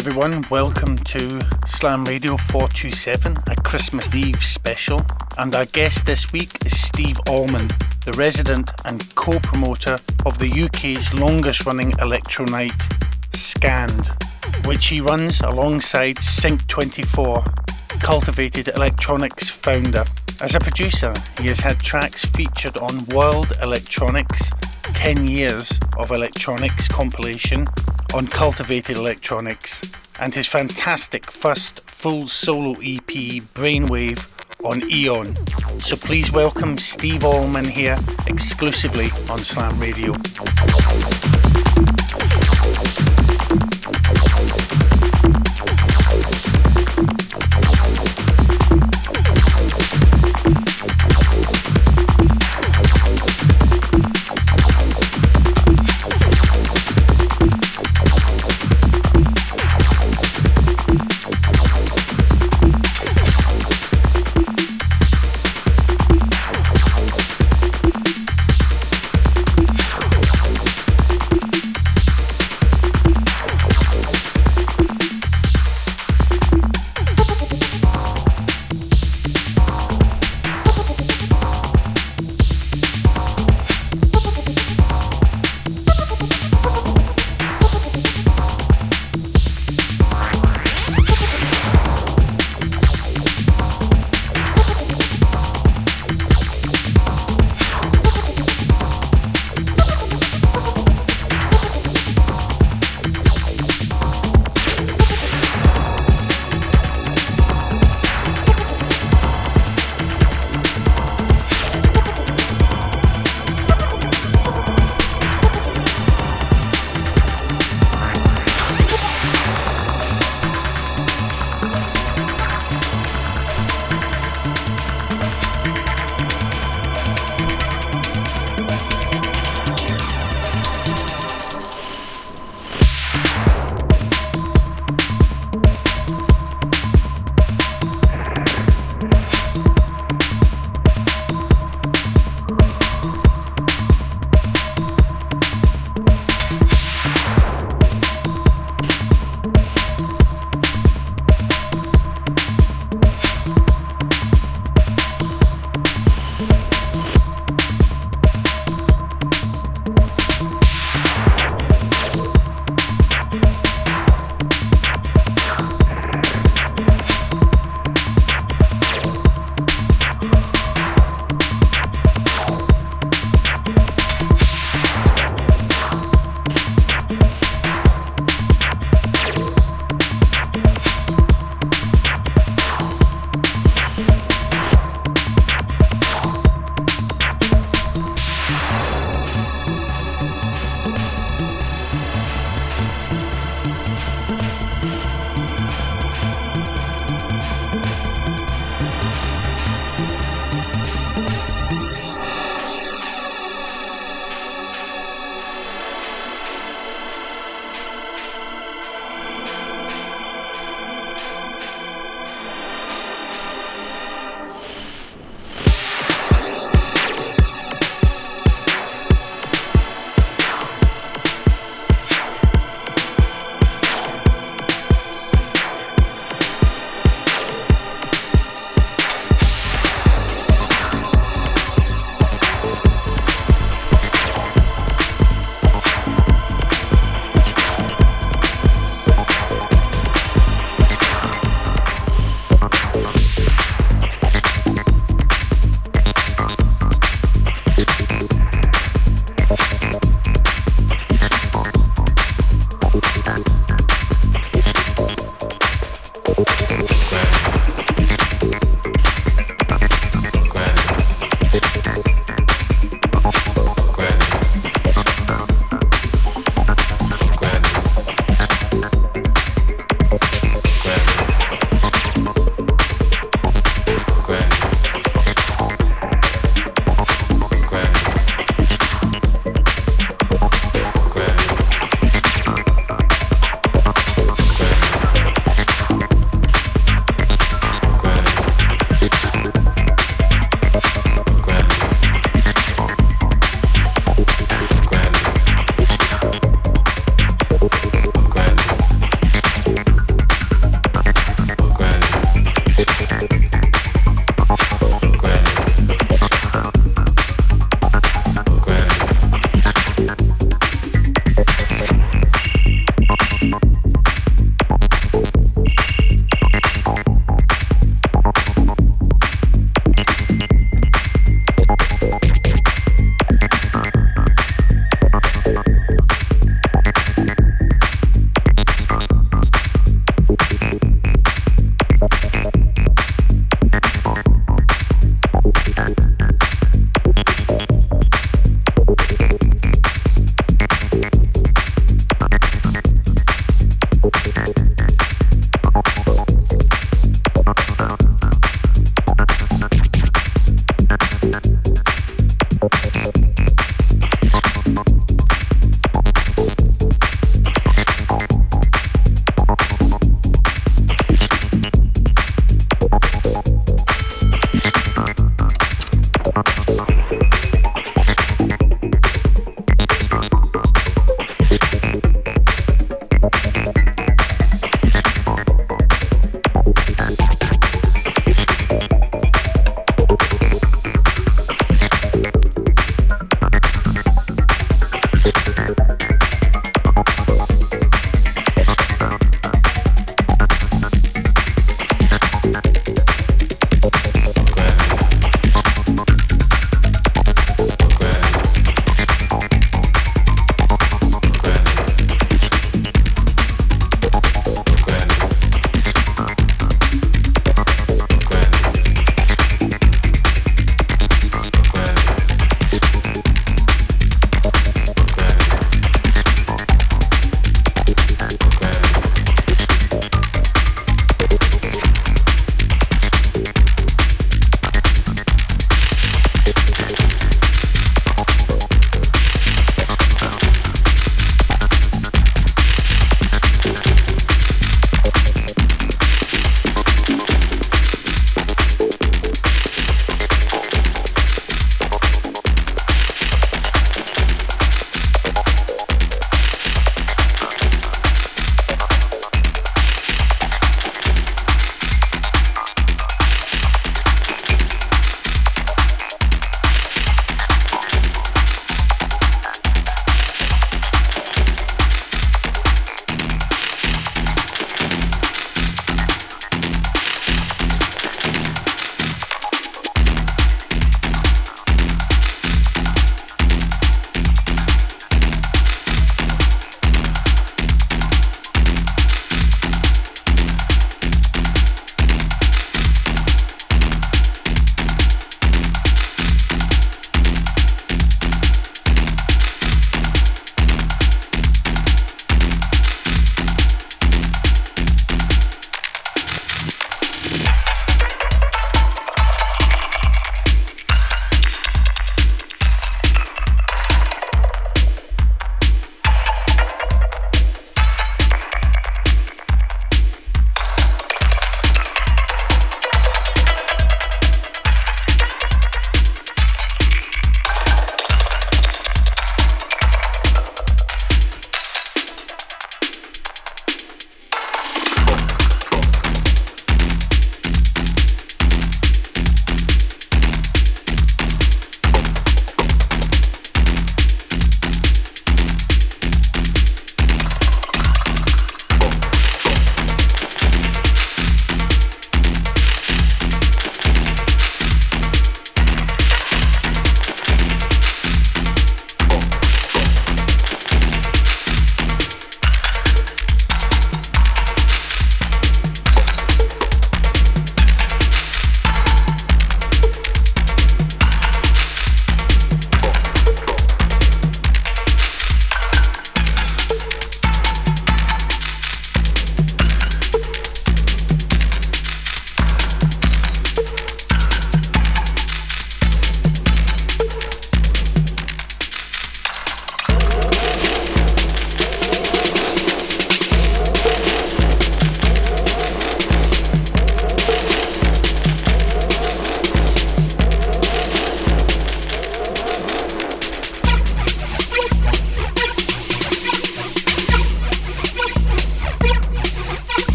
everyone, welcome to Slam Radio 427, a Christmas Eve special. And our guest this week is Steve Allman, the resident and co promoter of the UK's longest running electro night, Scanned, which he runs alongside Sync24, Cultivated Electronics founder. As a producer, he has had tracks featured on World Electronics 10 Years of Electronics compilation on Cultivated Electronics and his fantastic first full solo EP, Brainwave, on Eon. So please welcome Steve Allman here exclusively on Slam Radio.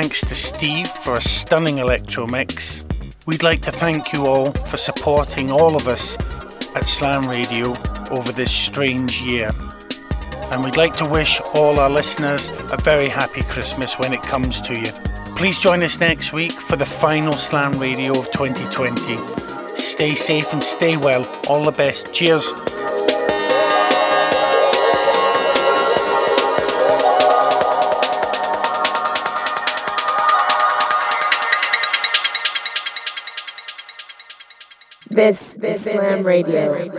Thanks to Steve for a stunning electro mix. We'd like to thank you all for supporting all of us at Slam Radio over this strange year. And we'd like to wish all our listeners a very happy Christmas when it comes to you. Please join us next week for the final Slam Radio of 2020. Stay safe and stay well. All the best. Cheers. This, this is Slam Radio. Radio.